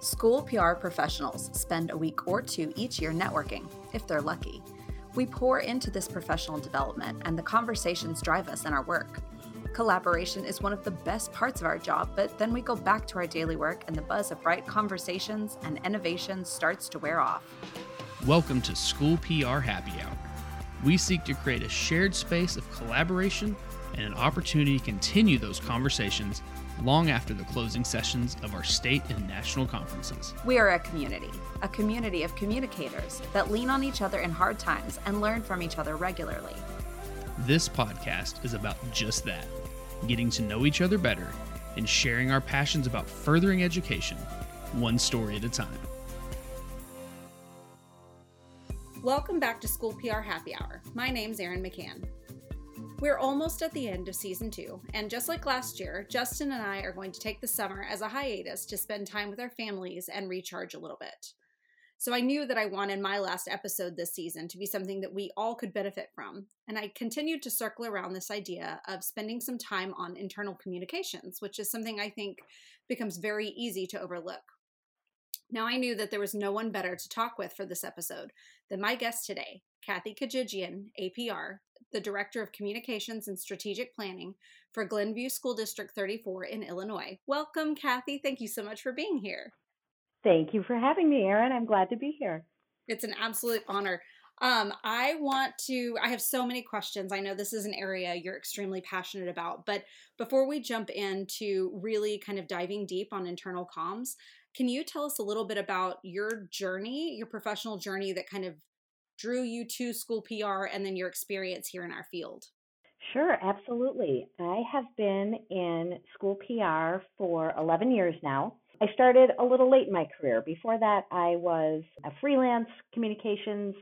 School PR professionals spend a week or two each year networking, if they're lucky. We pour into this professional development, and the conversations drive us in our work. Collaboration is one of the best parts of our job, but then we go back to our daily work, and the buzz of bright conversations and innovation starts to wear off. Welcome to School PR Happy Hour. We seek to create a shared space of collaboration and an opportunity to continue those conversations long after the closing sessions of our state and national conferences. We are a community, a community of communicators that lean on each other in hard times and learn from each other regularly. This podcast is about just that getting to know each other better and sharing our passions about furthering education, one story at a time. Welcome back to School PR Happy Hour. My name's Erin McCann. We're almost at the end of season two, and just like last year, Justin and I are going to take the summer as a hiatus to spend time with our families and recharge a little bit. So I knew that I wanted my last episode this season to be something that we all could benefit from, and I continued to circle around this idea of spending some time on internal communications, which is something I think becomes very easy to overlook. Now, I knew that there was no one better to talk with for this episode than my guest today, Kathy Kedjidjian, APR, the Director of Communications and Strategic Planning for Glenview School District 34 in Illinois. Welcome, Kathy. Thank you so much for being here. Thank you for having me, Erin. I'm glad to be here. It's an absolute honor. Um, I want to, I have so many questions. I know this is an area you're extremely passionate about, but before we jump into really kind of diving deep on internal comms, can you tell us a little bit about your journey, your professional journey that kind of drew you to school PR and then your experience here in our field? Sure, absolutely. I have been in school PR for 11 years now. I started a little late in my career. Before that, I was a freelance communications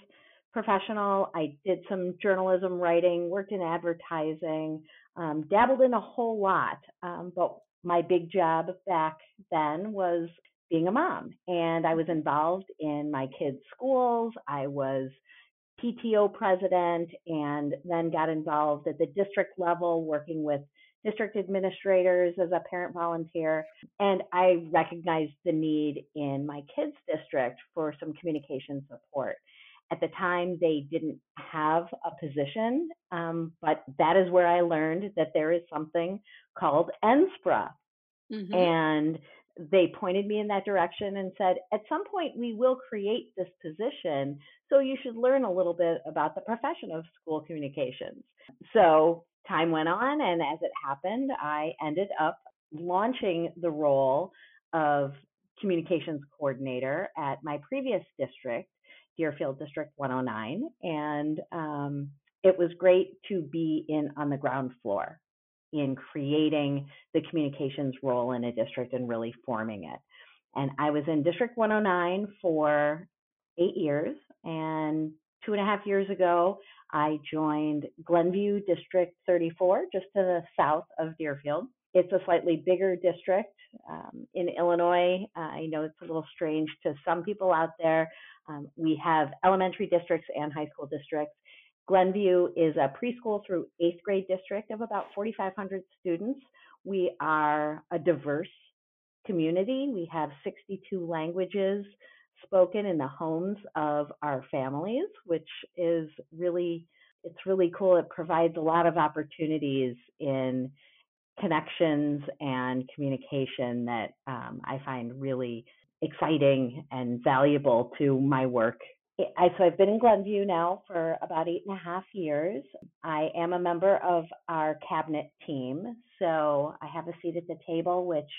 professional. I did some journalism writing, worked in advertising, um, dabbled in a whole lot. Um, but my big job back then was being a mom. And I was involved in my kids' schools. I was PTO president and then got involved at the district level working with district administrators as a parent volunteer. And I recognized the need in my kids' district for some communication support. At the time, they didn't have a position, um, but that is where I learned that there is something called NSPRA. Mm-hmm. And they pointed me in that direction and said, at some point, we will create this position. So you should learn a little bit about the profession of school communications. So time went on, and as it happened, I ended up launching the role of communications coordinator at my previous district, Deerfield District 109. And um, it was great to be in on the ground floor in creating the communications role in a district and really forming it. And I was in District 109 for eight years. And two and a half years ago, I joined Glenview District 34, just to the south of Deerfield. It's a slightly bigger district um, in Illinois. I know it's a little strange to some people out there. Um, we have elementary districts and high school districts. Glenview is a preschool through eighth grade district of about 4,500 students. We are a diverse community. We have 62 languages spoken in the homes of our families, which is really it's really cool. It provides a lot of opportunities in connections and communication that um, I find really exciting and valuable to my work I, so I've been in Glenview now for about eight and a half years. I am a member of our cabinet team, so I have a seat at the table, which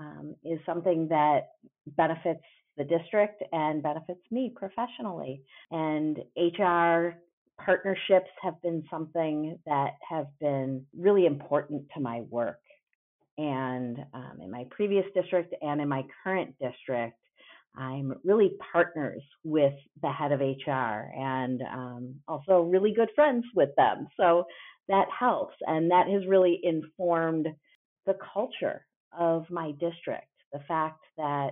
um, is something that benefits the district and benefits me professionally. And HR partnerships have been something that have been really important to my work. And um, in my previous district and in my current district, I'm really partners with the head of HR and um, also really good friends with them. So that helps. And that has really informed the culture of my district. The fact that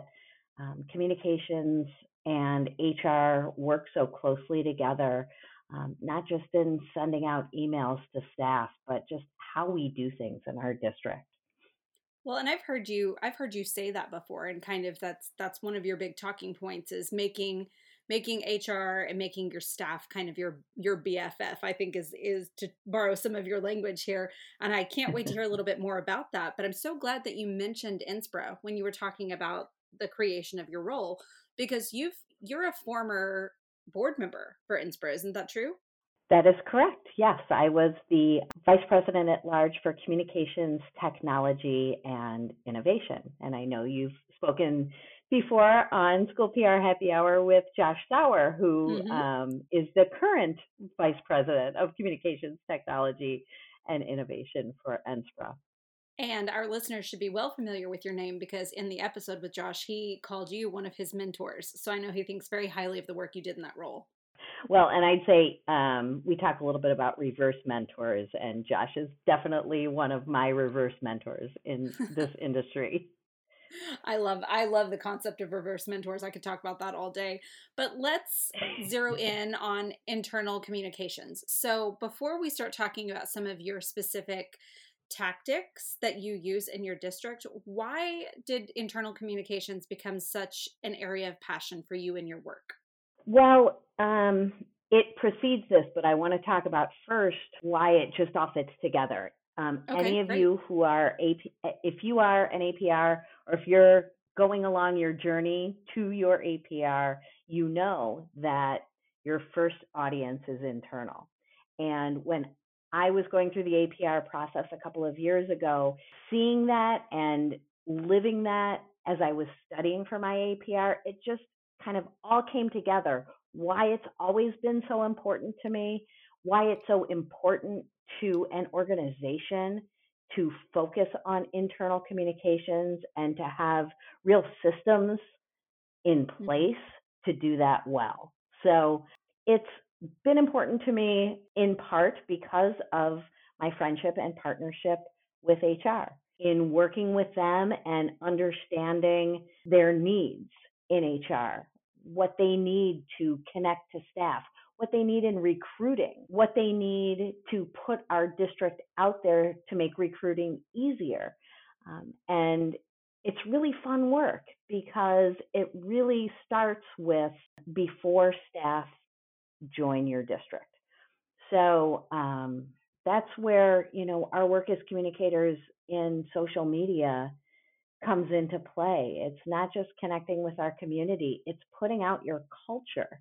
um, communications and HR work so closely together, um, not just in sending out emails to staff, but just how we do things in our district. Well, and I've heard you I've heard you say that before and kind of that's that's one of your big talking points is making making HR and making your staff kind of your your BFF. I think is is to borrow some of your language here, and I can't wait to hear a little bit more about that. But I'm so glad that you mentioned NSPRA when you were talking about the creation of your role because you've you're a former board member for NSPRA, isn't that true? That is correct. Yes, I was the vice president at large for communications, technology, and innovation. And I know you've spoken before on School PR Happy Hour with Josh Sauer, who mm-hmm. um, is the current vice president of communications, technology, and innovation for NSPRA. And our listeners should be well familiar with your name because in the episode with Josh, he called you one of his mentors. So I know he thinks very highly of the work you did in that role. Well, and I'd say um, we talk a little bit about reverse mentors, and Josh is definitely one of my reverse mentors in this industry. I love I love the concept of reverse mentors. I could talk about that all day. But let's zero in on internal communications. So, before we start talking about some of your specific tactics that you use in your district, why did internal communications become such an area of passion for you in your work? Well, um, it precedes this, but I want to talk about first why it just all fits together. Um, okay, any of great. you who are AP, if you are an APR or if you're going along your journey to your APR, you know that your first audience is internal. And when I was going through the APR process a couple of years ago, seeing that and living that as I was studying for my APR, it just kind of all came together. Why it's always been so important to me, why it's so important to an organization to focus on internal communications and to have real systems in mm-hmm. place to do that well. So it's been important to me in part because of my friendship and partnership with HR in working with them and understanding their needs in HR, what they need to connect to staff, what they need in recruiting, what they need to put our district out there to make recruiting easier. Um, and it's really fun work because it really starts with before staff join your district. So um, that's where you know our work as communicators in social media comes into play. It's not just connecting with our community; it's putting out your culture.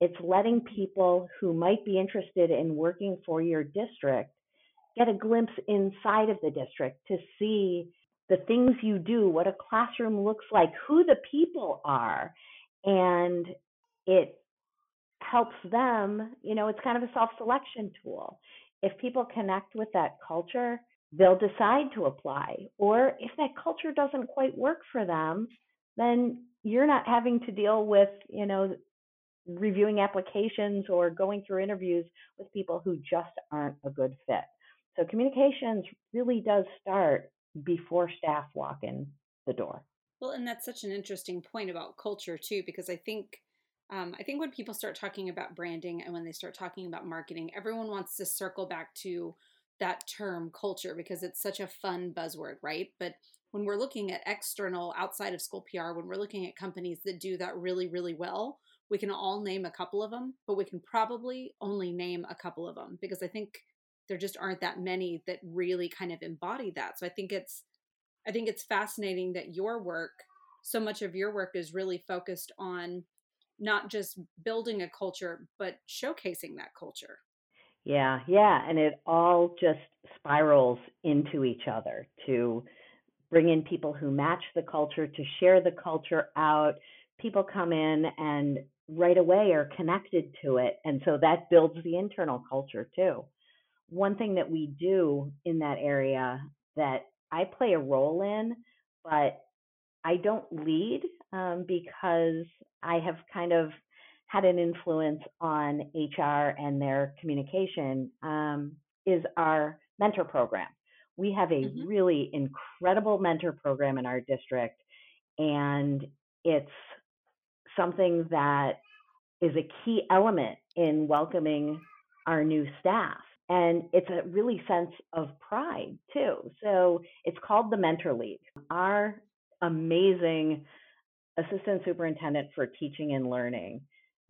It's letting people who might be interested in working for your district get a glimpse inside of the district to see the things you do, what a classroom looks like, who the people are. And it helps them, you know, it's kind of a self selection tool. If people connect with that culture, they'll decide to apply. Or if that culture doesn't quite work for them, then you're not having to deal with, you know, reviewing applications or going through interviews with people who just aren't a good fit. So communications really does start before staff walk in the door. Well, and that's such an interesting point about culture too, because I think um, I think when people start talking about branding and when they start talking about marketing, everyone wants to circle back to that term culture because it's such a fun buzzword, right? But when we're looking at external outside of school PR, when we're looking at companies that do that really, really well, we can all name a couple of them, but we can probably only name a couple of them because I think there just aren't that many that really kind of embody that. So I think it's I think it's fascinating that your work, so much of your work is really focused on not just building a culture, but showcasing that culture. Yeah, yeah. And it all just spirals into each other to bring in people who match the culture, to share the culture out. People come in and right away are connected to it. And so that builds the internal culture too. One thing that we do in that area that I play a role in, but I don't lead um, because I have kind of had an influence on HR and their communication um, is our mentor program. We have a mm-hmm. really incredible mentor program in our district, and it's something that is a key element in welcoming our new staff. and it's a really sense of pride too. So it's called the Mentor League. Our amazing assistant superintendent for teaching and learning,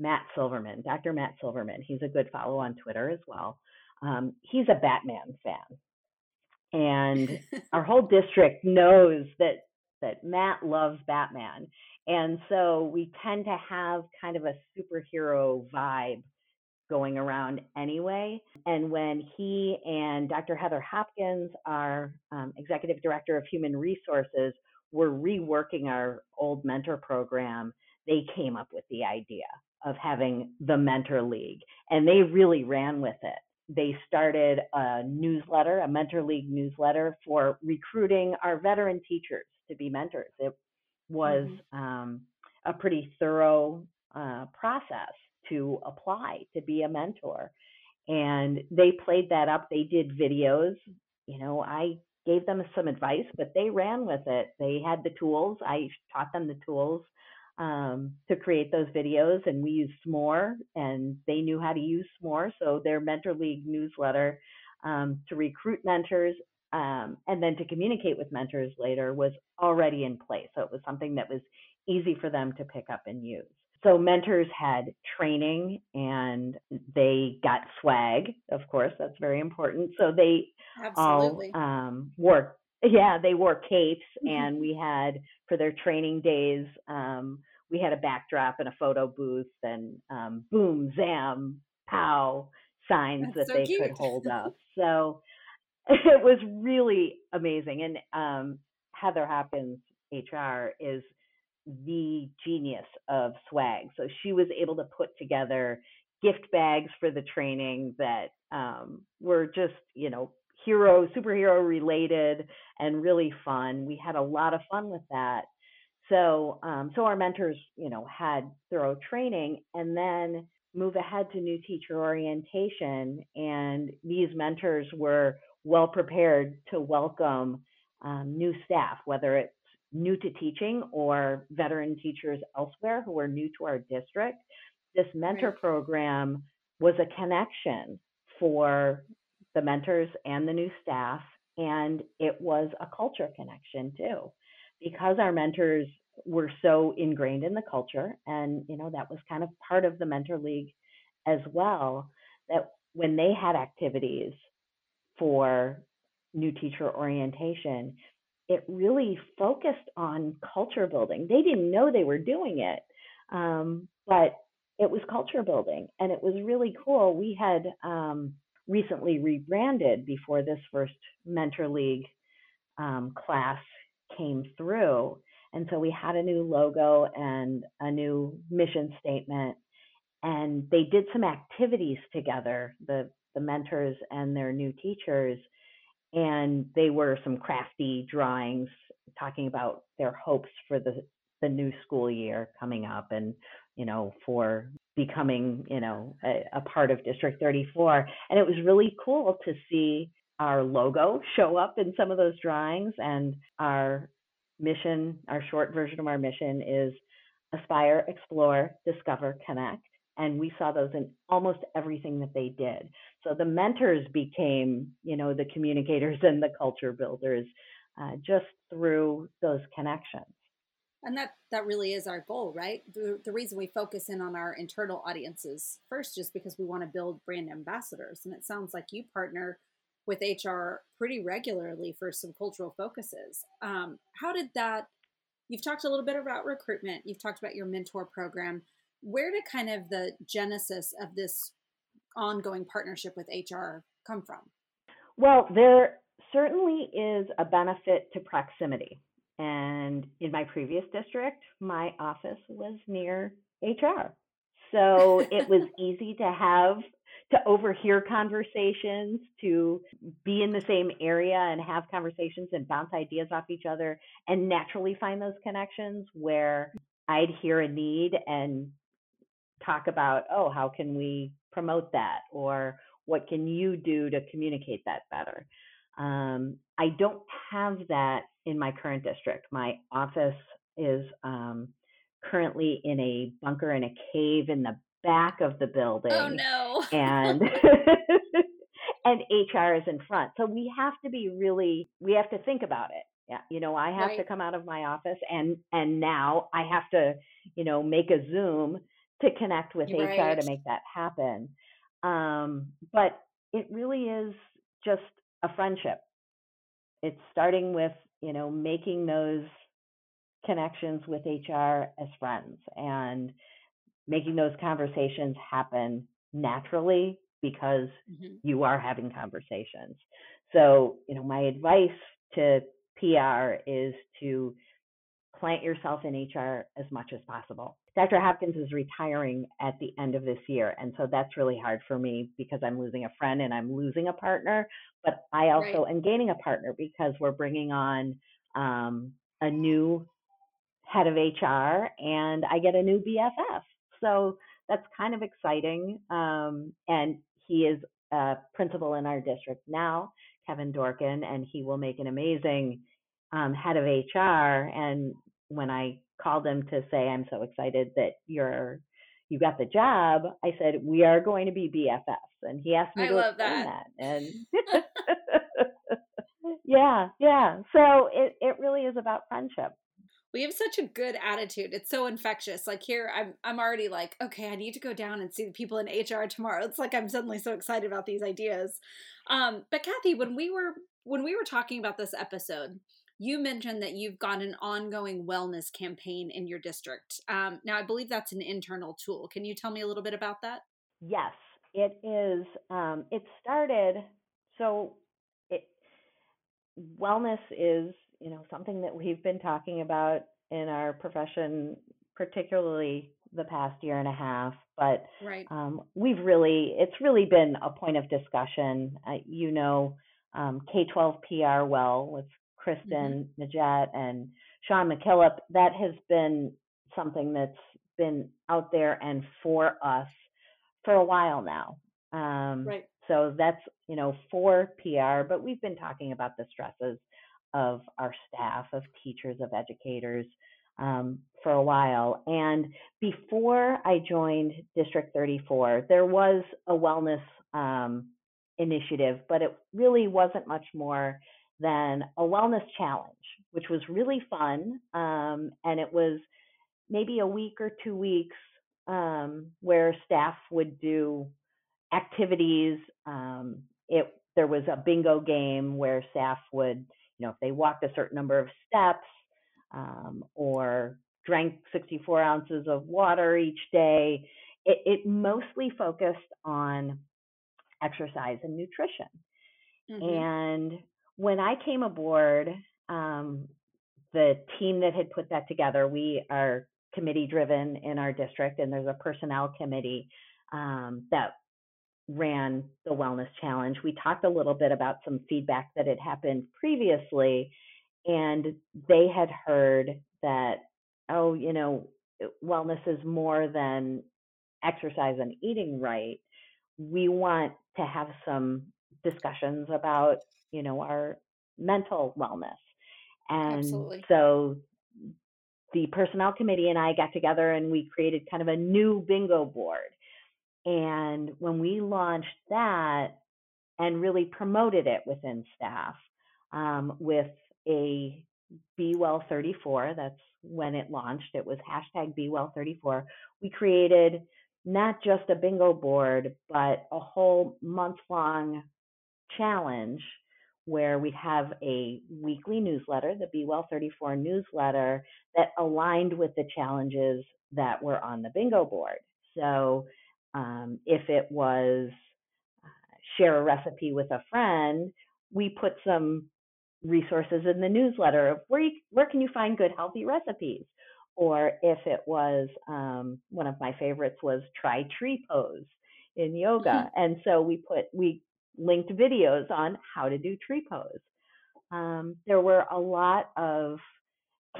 Matt Silverman, Dr. Matt Silverman, he's a good follow on Twitter as well. Um, he's a Batman fan. And our whole district knows that that Matt loves Batman. And so we tend to have kind of a superhero vibe going around anyway. And when he and Dr. Heather Hopkins, our um, executive director of human resources, were reworking our old mentor program, they came up with the idea of having the Mentor League, and they really ran with it. They started a newsletter, a Mentor League newsletter for recruiting our veteran teachers to be mentors. It was mm-hmm. um, a pretty thorough uh, process to apply to be a mentor. And they played that up. They did videos. You know, I gave them some advice, but they ran with it. They had the tools. I taught them the tools um, to create those videos, and we used Smore, and they knew how to use Smore. So their Mentor League newsletter um, to recruit mentors um, and then to communicate with mentors later was already in place. So it was something that was easy for them to pick up and use. So mentors had training and they got swag, of course, that's very important. So they Absolutely. all um, wore, yeah, they wore capes mm-hmm. and we had for their training days, um, we had a backdrop and a photo booth and um, boom, zam, pow signs that's that so they cute. could hold up. So it was really amazing. And um, Heather Hopkins, HR, is the genius of swag. So she was able to put together gift bags for the training that um, were just, you know, hero, superhero related and really fun. We had a lot of fun with that. So, um, so our mentors, you know, had thorough training and then move ahead to new teacher orientation. And these mentors were well prepared to welcome um, new staff, whether it's new to teaching or veteran teachers elsewhere who are new to our district. This mentor right. program was a connection for the mentors and the new staff, and it was a culture connection too, because our mentors were so ingrained in the culture, and you know that was kind of part of the mentor league as well. That when they had activities for new teacher orientation, it really focused on culture building. They didn't know they were doing it, um, but it was culture building, and it was really cool. We had um, recently rebranded before this first Mentor League um, class came through, and so we had a new logo and a new mission statement, and they did some activities together. The the mentors and their new teachers and they were some crafty drawings talking about their hopes for the the new school year coming up and you know for becoming you know a, a, part of district 34 and it was really cool to see our logo show up in some of those drawings. And our mission our short version of our mission is aspire explore discover connect. And we saw those in almost everything that they did. So the mentors became you know the communicators and the culture builders uh, just through those connections and that that really is our goal right the, the reason we focus in on our internal audiences first just because we want to build brand ambassadors and it sounds like you partner with hr pretty regularly for some cultural focuses um, how did that you've talked a little bit about recruitment you've talked about your mentor program where did kind of the genesis of this ongoing partnership with HR come from? Well, there certainly is a benefit to proximity. And in my previous district, my office was near HR. So it was easy to have to overhear conversations, to be in the same area and have conversations and bounce ideas off each other and naturally find those connections where I'd hear a need and talk about, oh, how can we promote that? Or what can you do to communicate that better? Um, I don't have that in my current district. My office is um, currently in a bunker in a cave in the back of the building. Oh no. and and HR is in front. So we have to be really, we have to think about it. Yeah, you know, I have right. to come out of my office and and now I have to, you know, make a Zoom to connect with right. HR to make that happen. Um, but it really is just a friendship. It's starting with, you know, making those connections with HR as friends and making those conversations happen naturally because mm-hmm. you are having conversations. So, you know, my advice to PR is to plant yourself in HR as much as possible. Dr. Hopkins is retiring at the end of this year. And so that's really hard for me because I'm losing a friend and I'm losing a partner. But I also right. am gaining a partner because we're bringing on um, a new head of HR and I get a new BFF. So that's kind of exciting. Um, and he is a principal in our district now, Kevin Dorkin, and he will make an amazing um, head of HR. And when I called him to say, I'm so excited that you're you got the job, I said, we are going to be BFFs. And he asked me I to explain that. that. And yeah, yeah. So it, it really is about friendship we have such a good attitude. It's so infectious. Like here, I'm I'm already like, okay, I need to go down and see the people in HR tomorrow. It's like I'm suddenly so excited about these ideas. Um, but Kathy, when we were when we were talking about this episode, you mentioned that you've got an ongoing wellness campaign in your district. Um, now, I believe that's an internal tool. Can you tell me a little bit about that? Yes, it is. Um, it started so. It, wellness is you know something that we've been talking about in our profession particularly the past year and a half but right. um, we've really it's really been a point of discussion uh, you know um, k12 pr well with kristen mm-hmm. Magette and sean mckillop that has been something that's been out there and for us for a while now um, right so that's you know for pr but we've been talking about the stresses of our staff, of teachers, of educators um, for a while. And before I joined District 34, there was a wellness um, initiative, but it really wasn't much more than a wellness challenge, which was really fun. Um, and it was maybe a week or two weeks um, where staff would do activities. Um, it there was a bingo game where staff would you know, if they walked a certain number of steps um, or drank 64 ounces of water each day, it, it mostly focused on exercise and nutrition. Mm-hmm. And when I came aboard, um, the team that had put that together, we are committee driven in our district, and there's a personnel committee um, that ran the Wellness Challenge, we talked a little bit about some feedback that had happened previously, and they had heard that, oh, you know, wellness is more than exercise and eating right. We want to have some discussions about, you know, our mental wellness. And Absolutely. so the personnel committee and I got together and we created kind of a new bingo board and when we launched that and really promoted it within staff um, with a Be Well 34, that's when it launched, it was hashtag Be Well 34. We created not just a bingo board, but a whole month long challenge where we have a weekly newsletter, the Be Well 34 newsletter, that aligned with the challenges that were on the bingo board. So um, if it was uh, share a recipe with a friend, we put some resources in the newsletter of where you, where can you find good healthy recipes. Or if it was um, one of my favorites was try tree pose in yoga, mm-hmm. and so we put we linked videos on how to do tree pose. Um, there were a lot of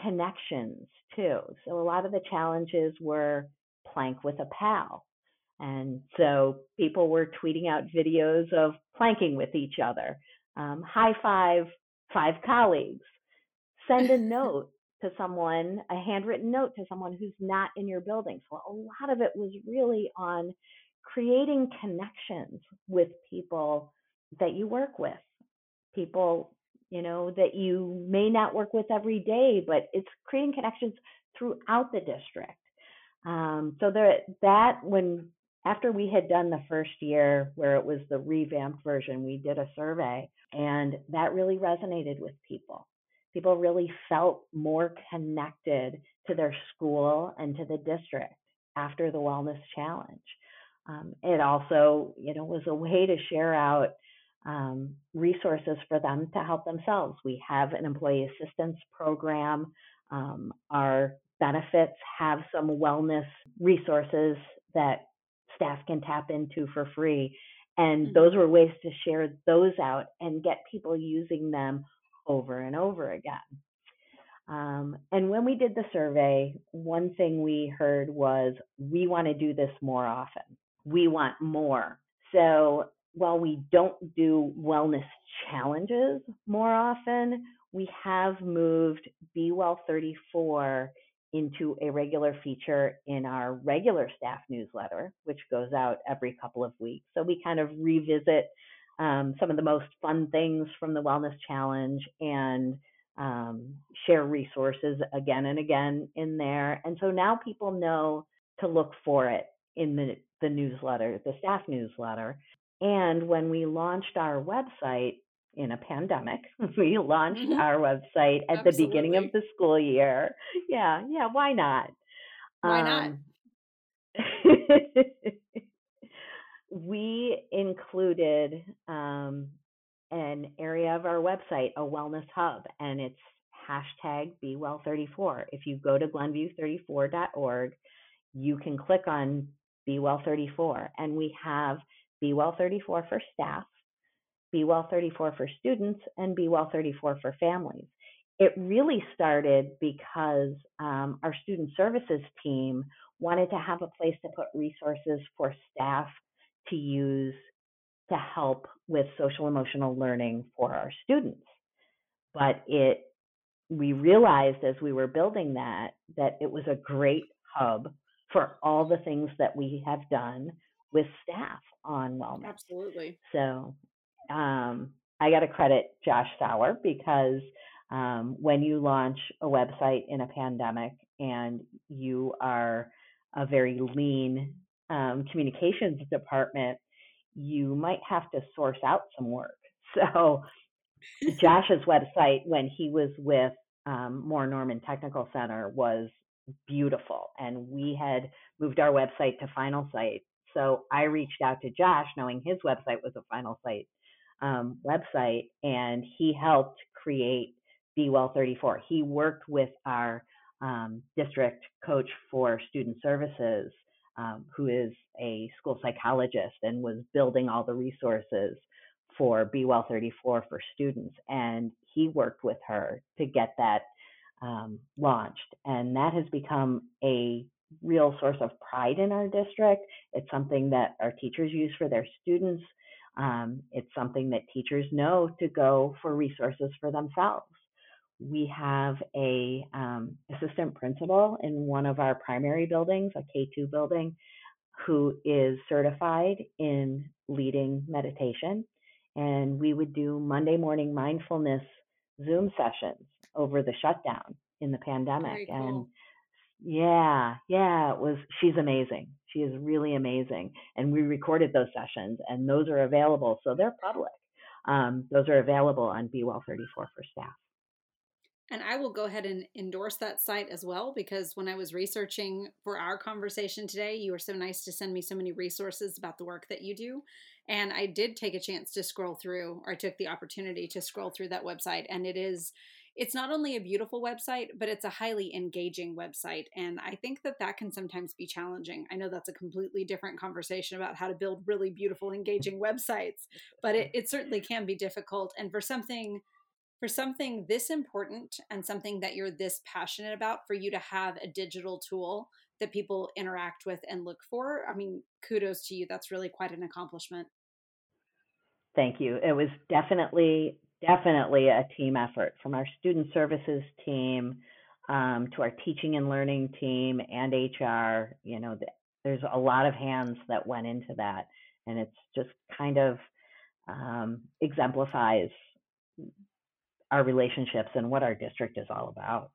connections too. So a lot of the challenges were plank with a pal. And so people were tweeting out videos of planking with each other, um, high five five colleagues, send a note to someone, a handwritten note to someone who's not in your building. So a lot of it was really on creating connections with people that you work with, people, you know, that you may not work with every day, but it's creating connections throughout the district. Um, so there, that when after we had done the first year where it was the revamped version, we did a survey and that really resonated with people. People really felt more connected to their school and to the district after the wellness challenge. Um, it also, you know, was a way to share out um, resources for them to help themselves. We have an employee assistance program. Um, our benefits have some wellness resources that staff can tap into for free. And mm-hmm. those were ways to share those out and get people using them over and over again. Um, and when we did the survey, one thing we heard was we want to do this more often. We want more. So while we don't do wellness challenges more often, we have moved Be Well 34 into a regular feature in our regular staff newsletter, which goes out every couple of weeks. So we kind of revisit um, some of the most fun things from the Wellness Challenge and um, share resources again and again in there. And so now people know to look for it in the, the newsletter, the staff newsletter. And when we launched our website in a pandemic, we launched mm-hmm. our website at Absolutely. the beginning of the school year. Yeah, yeah, why not? Why um, not? we included um, an area of our website, a wellness hub, and it's hashtag BeWell34. If you go to glenview34.org, you can click on BeWell34, and we have Be Well 34 for staff, Be Well 34 for students, and Be Well 34 for families. It really started because um, our student services team wanted to have a place to put resources for staff to use to help with social emotional learning for our students. But it we realized as we were building that that it was a great hub for all the things that we have done with staff on wellness. Absolutely. So um, I got to credit Josh Sauer because um, when you launch a website in a pandemic and you are a very lean um, communications department, you might have to source out some work. So Josh's website when he was with um, Moore Norman Technical Center was beautiful, and we had moved our website to Finalsite. So I reached out to Josh, knowing his website was a Finalsite um, website, and he helped create Be Well 34. He worked with our um, district coach for student services um, who is a school psychologist and was building all the resources for Be Well 34 for students. And he worked with her to get that um, launched. And that has become a real source of pride in our district. It's something that our teachers use for their students. Um, it's something that teachers know to go for resources for themselves we have a um, assistant principal in one of our primary buildings, a K2 building, who is certified in leading meditation. And we would do Monday morning mindfulness Zoom sessions over the shutdown in the pandemic. Cool. And yeah, yeah, it was she's amazing. She is really amazing. And we recorded those sessions and those are available. So they're public. Um, those are available on Be Well 34 for staff. And I will go ahead and endorse that site as well because when I was researching for our conversation today, you were so nice to send me so many resources about the work that you do. And I did take a chance to scroll through, or I took the opportunity to scroll through that website. And it is, it's not only a beautiful website, but it's a highly engaging website. And I think that that can sometimes be challenging. I know that's a completely different conversation about how to build really beautiful, engaging websites, but it, it certainly can be difficult. And for something, for something this important and something that you're this passionate about for you to have a digital tool that people interact with and look for i mean kudos to you that's really quite an accomplishment thank you it was definitely definitely a team effort from our student services team um, to our teaching and learning team and hr you know there's a lot of hands that went into that and it's just kind of um, exemplifies our relationships and what our district is all about.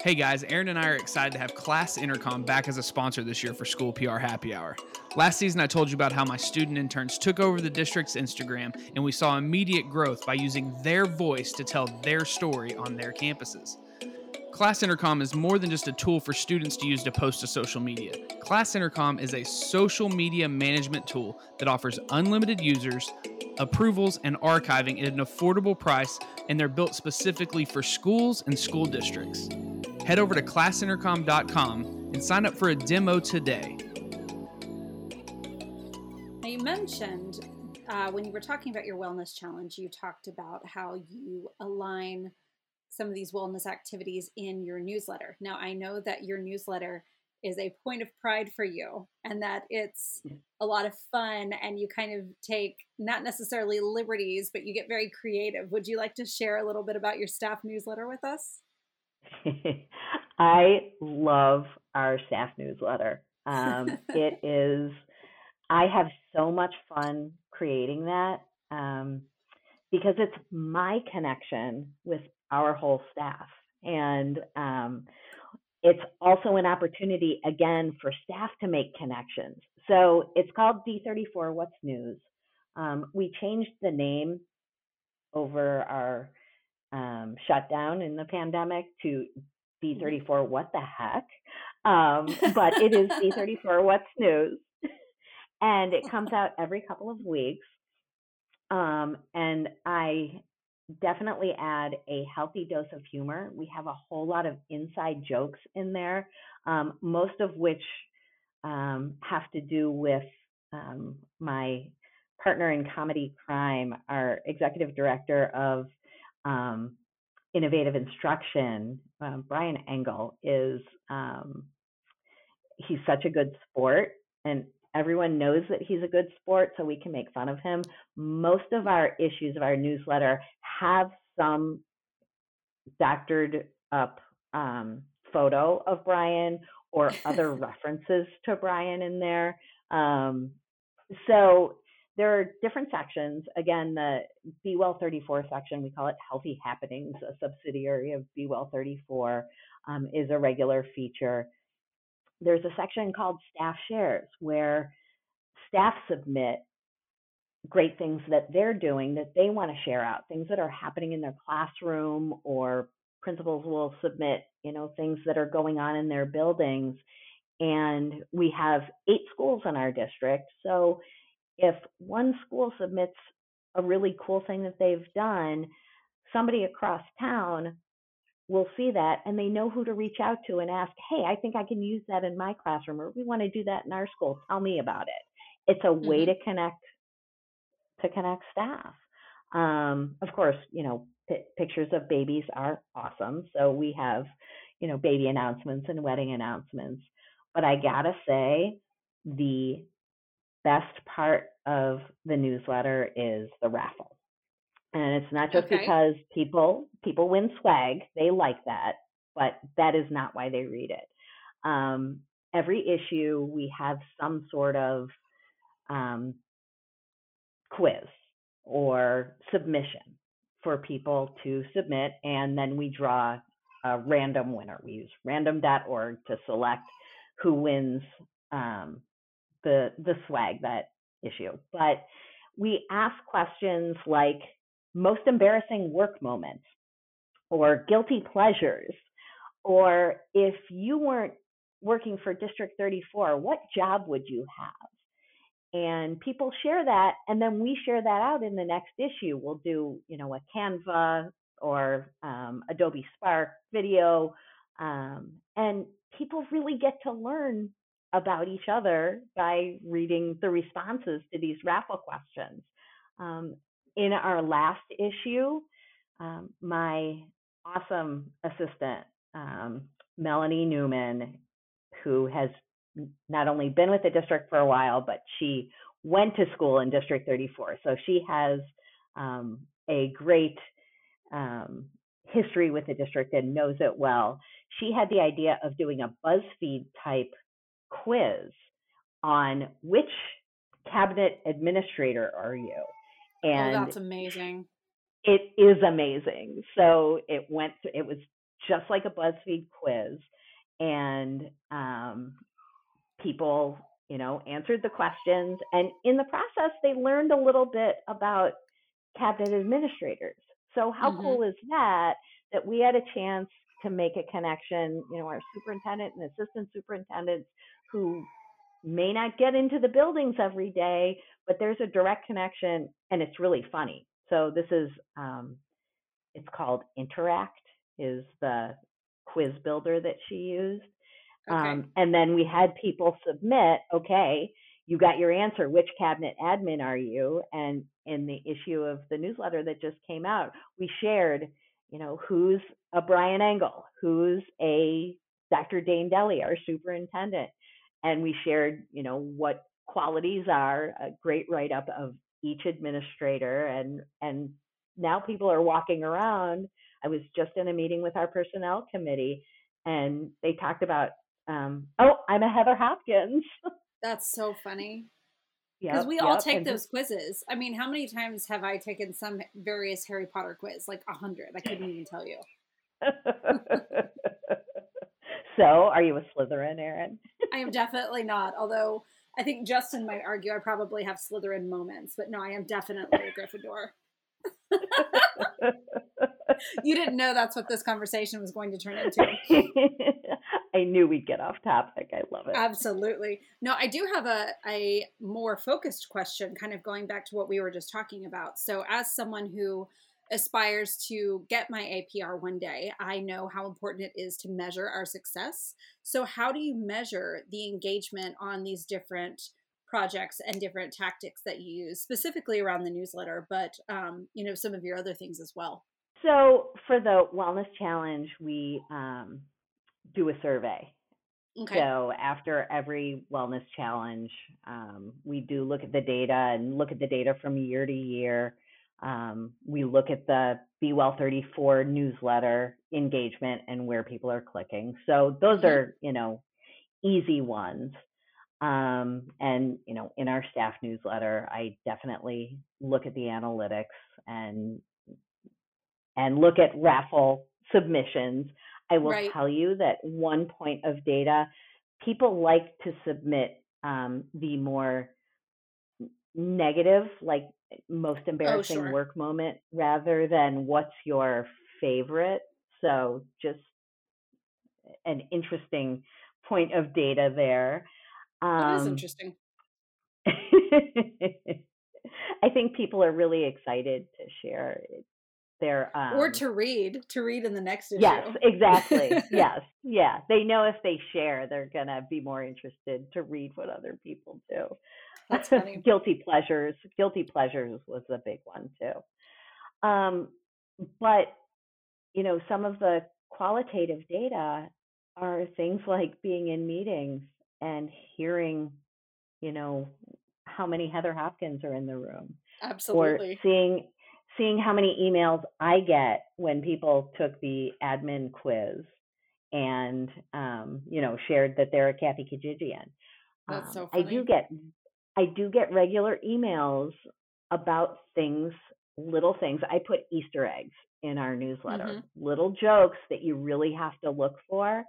Hey guys, Erin and I are excited to have Class Intercom back as a sponsor this year for School PR Happy Hour. Last season, I told you about how my student interns took over the district's Instagram and we saw immediate growth by using their voice to tell their story on their campuses. Class Intercom is more than just a tool for students to use to post to social media. Class Intercom is a social media management tool that offers unlimited users, approvals, and archiving at an affordable price, and they're built specifically for schools and school districts. Head over to classintercom.com and sign up for a demo today. Mentioned uh, when you were talking about your wellness challenge, you talked about how you align some of these wellness activities in your newsletter. Now, I know that your newsletter is a point of pride for you and that it's a lot of fun and you kind of take not necessarily liberties, but you get very creative. Would you like to share a little bit about your staff newsletter with us? I love our staff newsletter. Um, it is, I have so much fun creating that um, because it's my connection with our whole staff. And um, it's also an opportunity, again, for staff to make connections. So it's called D34 What's News. Um, we changed the name over our um, shutdown in the pandemic to D34 mm-hmm. What the Heck. Um, but it is D34 What's News. And it comes out every couple of weeks. Um, and I definitely add a healthy dose of humor. We have a whole lot of inside jokes in there, um, most of which um, have to do with um, my partner in comedy crime, our executive director of um, innovative instruction, uh, Brian Engel, is um, he's such a good sport and everyone knows that he's a good sport, so we can make fun of him. Most of our issues of our newsletter have some doctored up um, photo of Brian or other references to Brian in there. Um, so there are different sections. Again, the Be Well 34 section, we call it Healthy Happenings, a subsidiary of Be Well 34, um, is a regular feature there's a section called staff shares where staff submit great things that they're doing that they want to share out, things that are happening in their classroom or principals will submit, you know, things that are going on in their buildings. And we have eight schools in our district. So if one school submits a really cool thing that they've done, somebody across town will see that and they know who to reach out to and ask, hey, I think I can use that in my classroom, or we want to do that in our school. Tell me about it. It's a mm-hmm. way to connect to connect staff. Um, of course, you know, p- pictures of babies are awesome. So we have, you know, baby announcements and wedding announcements. But I gotta say, the best part of the newsletter is the raffle and it's not just okay. because people people win swag they like that but that is not why they read it. Um, every issue we have some sort of um, quiz or submission for people to submit and then we draw a random winner. We use random.org to select who wins um, the the swag that issue. But we ask questions like most embarrassing work moments or guilty pleasures or if you weren't working for district 34 what job would you have? And people share that and then we share that out in the next issue. We'll do you know a canva or um, adobe spark video um, and people really get to learn about each other by reading the responses to these raffle questions. Um, in our last issue, um, my awesome assistant, um, Melanie Newman, who has not only been with the district for a while, but she went to school in District 34. So she has um, a great um, history with the district and knows it well. She had the idea of doing a BuzzFeed type quiz on which cabinet administrator are you? And oh, that's amazing. It is amazing. So it went. Through it was just like a BuzzFeed quiz, and um, people, you know, answered the questions, and in the process, they learned a little bit about cabinet administrators. So how mm-hmm. cool is that? That we had a chance to make a connection. You know, our superintendent and assistant superintendents who may not get into the buildings every day, but there's a direct connection, and it's really funny. So this is um, it's called Interact is the quiz builder that she used. Okay. Um, and then we had people submit, okay, you got your answer. Which cabinet admin are you? And in the issue of the newsletter that just came out, we shared, you know, who's a Brian Engel, who's a Dr. Dane Delli, our superintendent. And we shared, you know, what qualities are a great write up of each administrator and and now people are walking around. I was just in a meeting with our personnel committee and they talked about um, oh i'm a heather hopkins. That's so funny. Yeah. because yep, we all yep. take and those quizzes. I mean how many times have i taken some various harry potter quiz? Like a hundred. I couldn't even tell you so are you a slytherin erin i am definitely not although I think Justin might argue I probably have Slytherin moments, but no, I am definitely a Gryffindor. you didn't know that's what this conversation was going to turn into. I knew we'd get off topic. I love it. Absolutely. No, I do have a, a more focused question, kind of going back to what we were just talking about. So, as someone who aspires to get my APR one day, I know how important it is to measure our success. So, how do you measure the engagement on these different projects and different tactics that you use, specifically around the newsletter, but um, you know some of your other things as well? So, for the Wellness Challenge, we um, do a survey. Okay. So after every wellness challenge, um, we do look at the data and look at the data from year to year um, we look at the Be Well 34 newsletter engagement and where people are clicking. So those mm-hmm. are, you know, easy ones. Um, and, you know, in our staff newsletter, I definitely look at the analytics and and look at raffle submissions. I will right. tell you that one point of data, people like to submit um, the more negative, like most oh, embarrassing oh, sure. work moment rather than what's your favorite. So just an interesting point of data there. Um, that is um interesting. I think people are really excited to share their um, or to read to read in the next issue. Yes, exactly. yes, yeah. They know if they share, they're gonna be more interested to read what other people do. That's funny. guilty pleasures. Guilty pleasures was a big one too. Um, but you know, some of the qualitative data are things like being in meetings and hearing, you know, how many Heather Hopkins are in the room. Absolutely. Or seeing seeing how many emails I get when people took the admin quiz and um, you know shared that they're a Kathy Kedjidjian. That's um, so funny. I do get I do get regular emails about things, little things. I put Easter eggs in our newsletter, mm-hmm. little jokes that you really have to look for.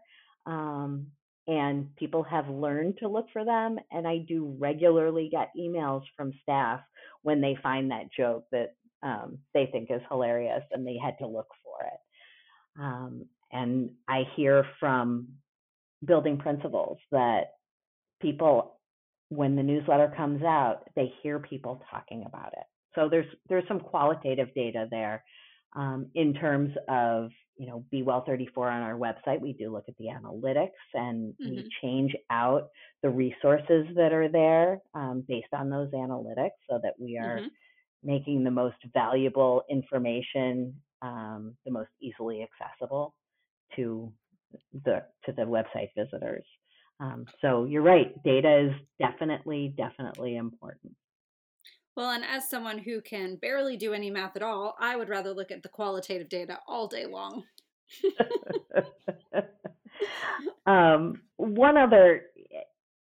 Um, and people have learned to look for them. And I do regularly get emails from staff when they find that joke that um, they think is hilarious and they had to look for it. Um, and I hear from building principals that people when the newsletter comes out, they hear people talking about it. So there's there's some qualitative data there um, in terms of you know Be Well 34 on our website. We do look at the analytics and mm-hmm. we change out the resources that are there um, based on those analytics, so that we are mm-hmm. making the most valuable information um, the most easily accessible to the to the website visitors. Um, so you're right, data is definitely, definitely important. Well, and as someone who can barely do any math at all, I would rather look at the qualitative data all day long. um, one other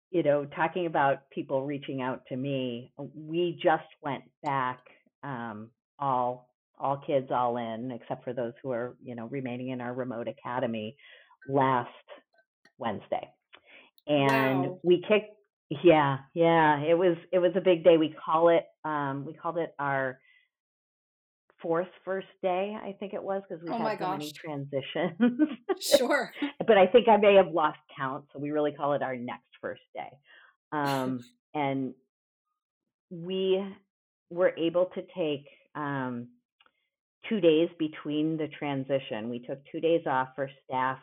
you know, talking about people reaching out to me, we just went back um, all all kids all in, except for those who are you know remaining in our remote academy last Wednesday, and Wow. we kicked. Yeah, yeah, it was it was a big day. We call it um, we called it our fourth first day, I think it was, because we Oh had so many transitions. Sure. but I think I may have lost count, so we really call it our next first day. Um, and we were able to take um, two days between the transition. We took two days off for staff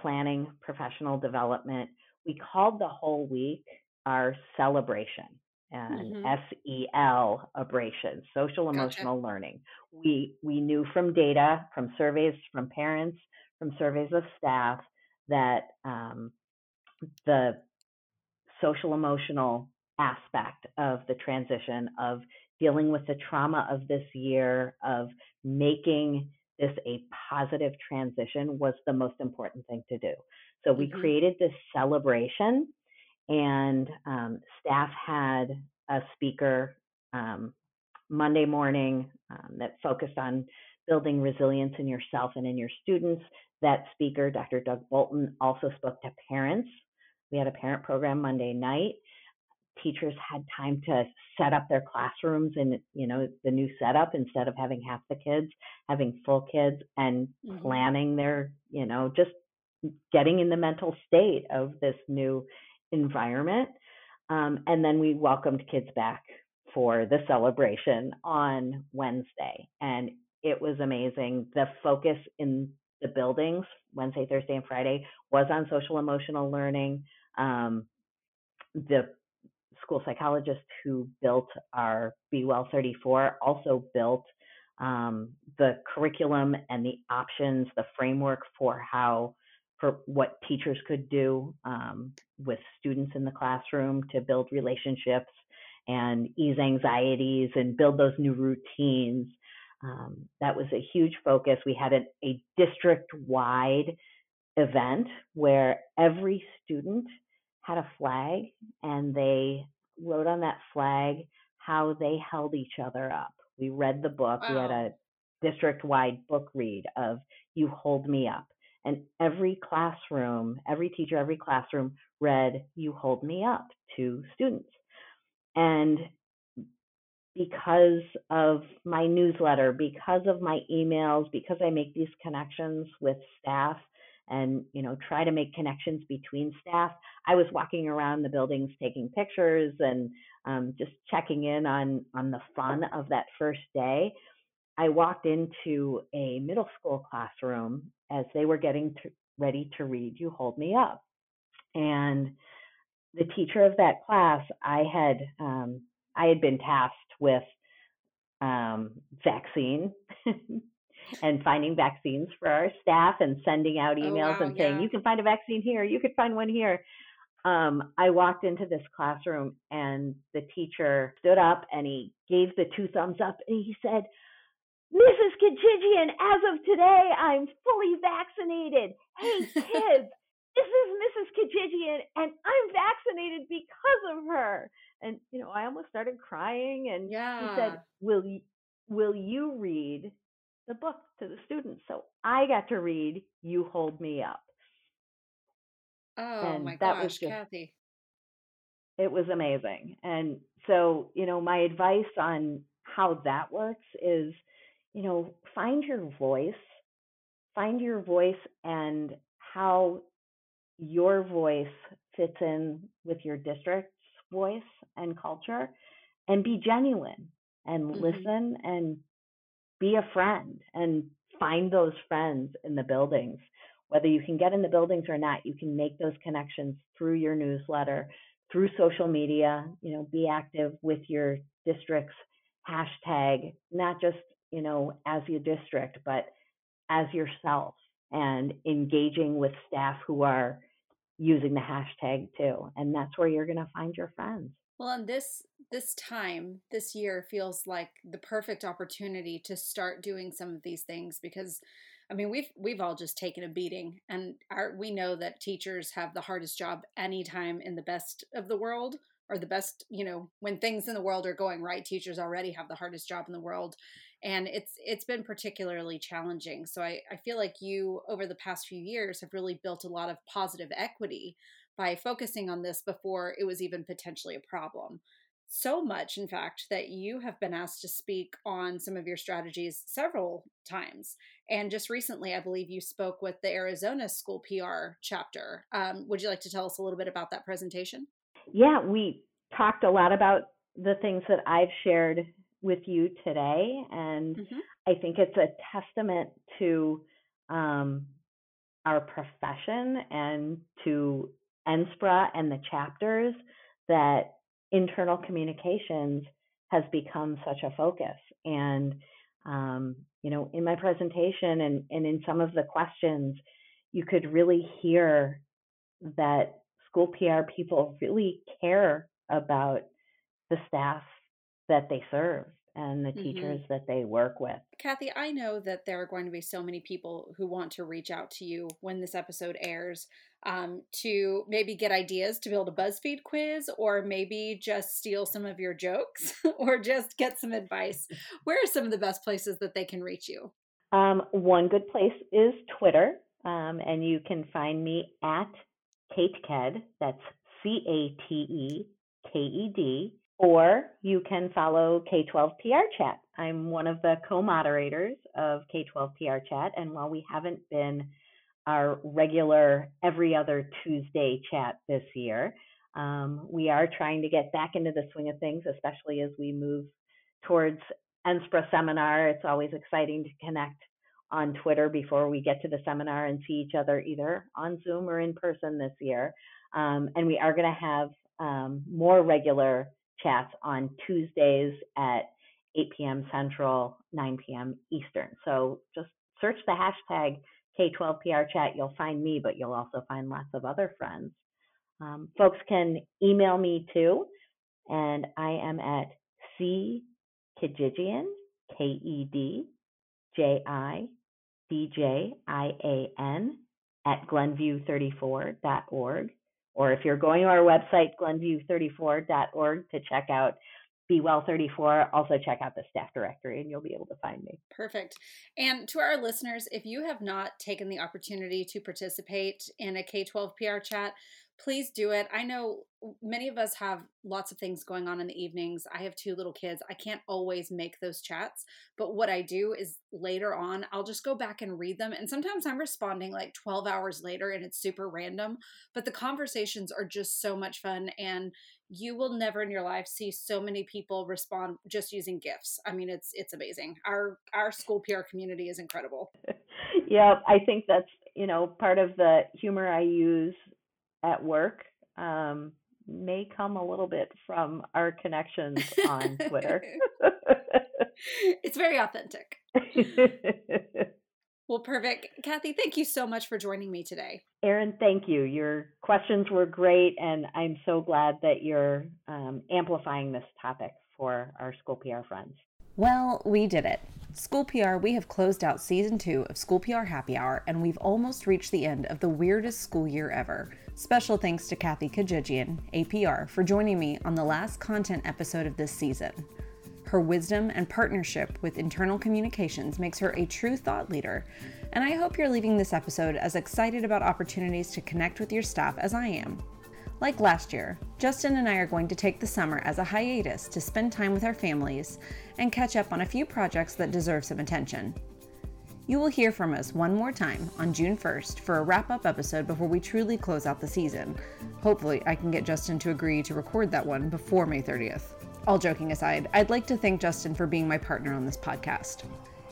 planning, professional development. We called the whole week our celebration and hmm S E L abration, social Gotcha. emotional learning. We we knew from data, from surveys from parents, from surveys of staff that um, the social emotional aspect of the transition of dealing with the trauma of this year of making this a positive transition was the most important thing to do so we hmm created this celebration and um, staff had a speaker um, monday morning um, that focused on building resilience in yourself and in your students. That speaker dr doug bolton also spoke to parents. We had a parent program Monday night. Teachers had time to set up their classrooms and you know the new setup instead of having half the kids, having full kids and hmm planning their, you know, just getting in the mental state of this new environment. Um, and then we welcomed kids back for the celebration on Wednesday. And it was amazing. The focus in the buildings, Wednesday, Thursday, and Friday, was on social emotional learning. Um, the school psychologist who built our Be Well 34 also built um, the curriculum and the options, the framework for how, for what teachers could do um, with students in the classroom to build relationships and ease anxieties and build those new routines. Um, that was a huge focus. We had a, a district wide event where every student had a flag and they wrote on that flag how they held each other up. We read the book. We had a district wide book read of You Hold Me Up. And every classroom, every teacher, every classroom read You Hold Me Up to students. And because of my newsletter, because of my emails, because I make these connections with staff and you know try to make connections between staff. I was walking around the buildings taking pictures and um, just checking in on on the fun of that first day. I walked into a middle school classroom as they were getting to, ready to read "You Hold Me Up," and the teacher of that class, I had um, I had been tasked with um, vaccine and finding vaccines for our staff and sending out Oh, emails wow. and saying Yeah. you can find a vaccine here, you could find one here. Um, I walked into this classroom and the teacher stood up and he gave the two thumbs up and he said, Mrs. Kedjidjian, as of today, I'm fully vaccinated. Hey, kids, this is Mrs. Kedjidjian, and I'm vaccinated because of her. And you know, I almost started crying. And he Yeah. said, "Will you, will you read the book to the students?" So I got to read "You Hold Me Up," Oh my and that was gosh, just Kathy. it was amazing. And so, you know, my advice on how that works is, you know, find your voice, find your voice and how your voice fits in with your district's voice and culture and be genuine and hmm listen and be a friend and find those friends in the buildings. Whether you can get in the buildings or not, you can make those connections through your newsletter, through social media, you know, be active with your district's hashtag, not just, you know, as your district, but as yourself and engaging with staff who are using the hashtag too. And that's where you're going to find your friends. Well, and this this time, this year feels like the perfect opportunity to start doing some of these things because I mean, we've we've all just taken a beating and our we know that teachers have the hardest job anytime in the best of the world or the best, you know, when things in the world are going right, teachers already have the hardest job in the world. And it's it's been particularly challenging. So I, I feel like you over the past few years have really built a lot of positive equity by focusing on this before it was even potentially a problem. So much, in fact, that you have been asked to speak on some of your strategies several times. And just recently, I believe you spoke with the Arizona School PR chapter. Um, would you like to tell us a little bit about that presentation? Yeah, we talked a lot about the things that I've shared with you today. And mm-hmm. I think it's a testament to um, our profession and to NSPRA and the chapters that internal communications has become such a focus. And, um, you know, in my presentation and, and in some of the questions, you could really hear that school PR people really care about the staff that they serve and the mm-hmm. teachers that they work with. Kathy, I know that there are going to be so many people who want to reach out to you when this episode airs um, to maybe get ideas to build a BuzzFeed quiz or maybe just steal some of your jokes or just get some advice. Where are some of the best places that they can reach you? Um, one good place is Twitter, um, and you can find me at Kate Ked. That's C A T E K E D or you can follow K12 PR Chat. I'm one of the co moderators of K12 PR Chat, and while we haven't been our regular every other Tuesday chat this year, um, we are trying to get back into the swing of things, especially as we move towards NSPRA seminar. It's always exciting to connect on Twitter before we get to the seminar and see each other either on Zoom or in person this year. Um, and we are going to have um, more regular chats on Tuesdays at 8 p.m. Central, 9 p.m. Eastern. So just search the hashtag K12PR chat. You'll find me, but you'll also find lots of other friends. Um, folks can email me too, and I am at C Kedjidjian, K E D J I D J I A N, at glenview34.org. Or if you're going to our website, glenview34.org, to check out Be Well 34, also check out the staff directory and you'll be able to find me. Perfect. And to our listeners, if you have not taken the opportunity to participate in a K 12 PR chat, please do it. I know many of us have lots of things going on in the evenings. I have two little kids. I can't always make those chats, but what I do is later on, I'll just go back and read them. And sometimes I'm responding like 12 hours later and it's super random, but the conversations are just so much fun. And you will never in your life see so many people respond just using gifs. I mean, it's it's amazing. Our our school PR community is incredible. yeah, I think that's you know part of the humor I use at work um, may come a little bit from our connections on Twitter. it's very authentic. well, perfect. Kathy, thank you so much for joining me today. Erin, thank you. Your questions were great, and I'm so glad that you're um, amplifying this topic for our school PR friends. Well, we did it. School PR, we have closed out season two of School PR Happy Hour, and we've almost reached the end of the weirdest school year ever. Special thanks to Kathy Kedjidjian, APR, for joining me on the last content episode of this season. Her wisdom and partnership with internal communications makes her a true thought leader, and I hope you're leaving this episode as excited about opportunities to connect with your staff as I am. Like last year, Justin and I are going to take the summer as a hiatus to spend time with our families and catch up on a few projects that deserve some attention. You will hear from us one more time on June 1st for a wrap up episode before we truly close out the season. Hopefully, I can get Justin to agree to record that one before May 30th. All joking aside, I'd like to thank Justin for being my partner on this podcast.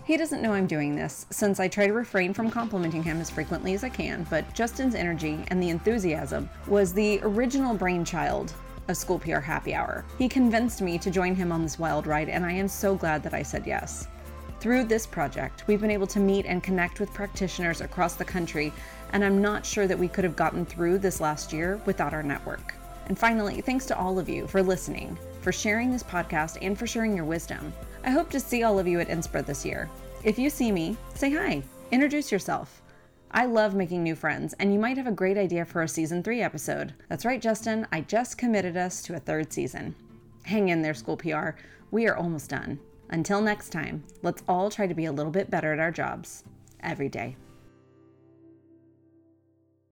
He doesn't know I'm doing this, since I try to refrain from complimenting him as frequently as I can, but Justin's energy and the enthusiasm was the original brainchild of School PR Happy Hour. He convinced me to join him on this wild ride, and I am so glad that I said yes. Through this project, we've been able to meet and connect with practitioners across the country, and I'm not sure that we could have gotten through this last year without our network. And finally, thanks to all of you for listening, for sharing this podcast, and for sharing your wisdom. I hope to see all of you at NSPRA this year. If you see me, say hi, introduce yourself. I love making new friends, and you might have a great idea for a season three episode. That's right, Justin, I just committed us to a third season. Hang in there, School PR. We are almost done. Until next time, let's all try to be a little bit better at our jobs every day.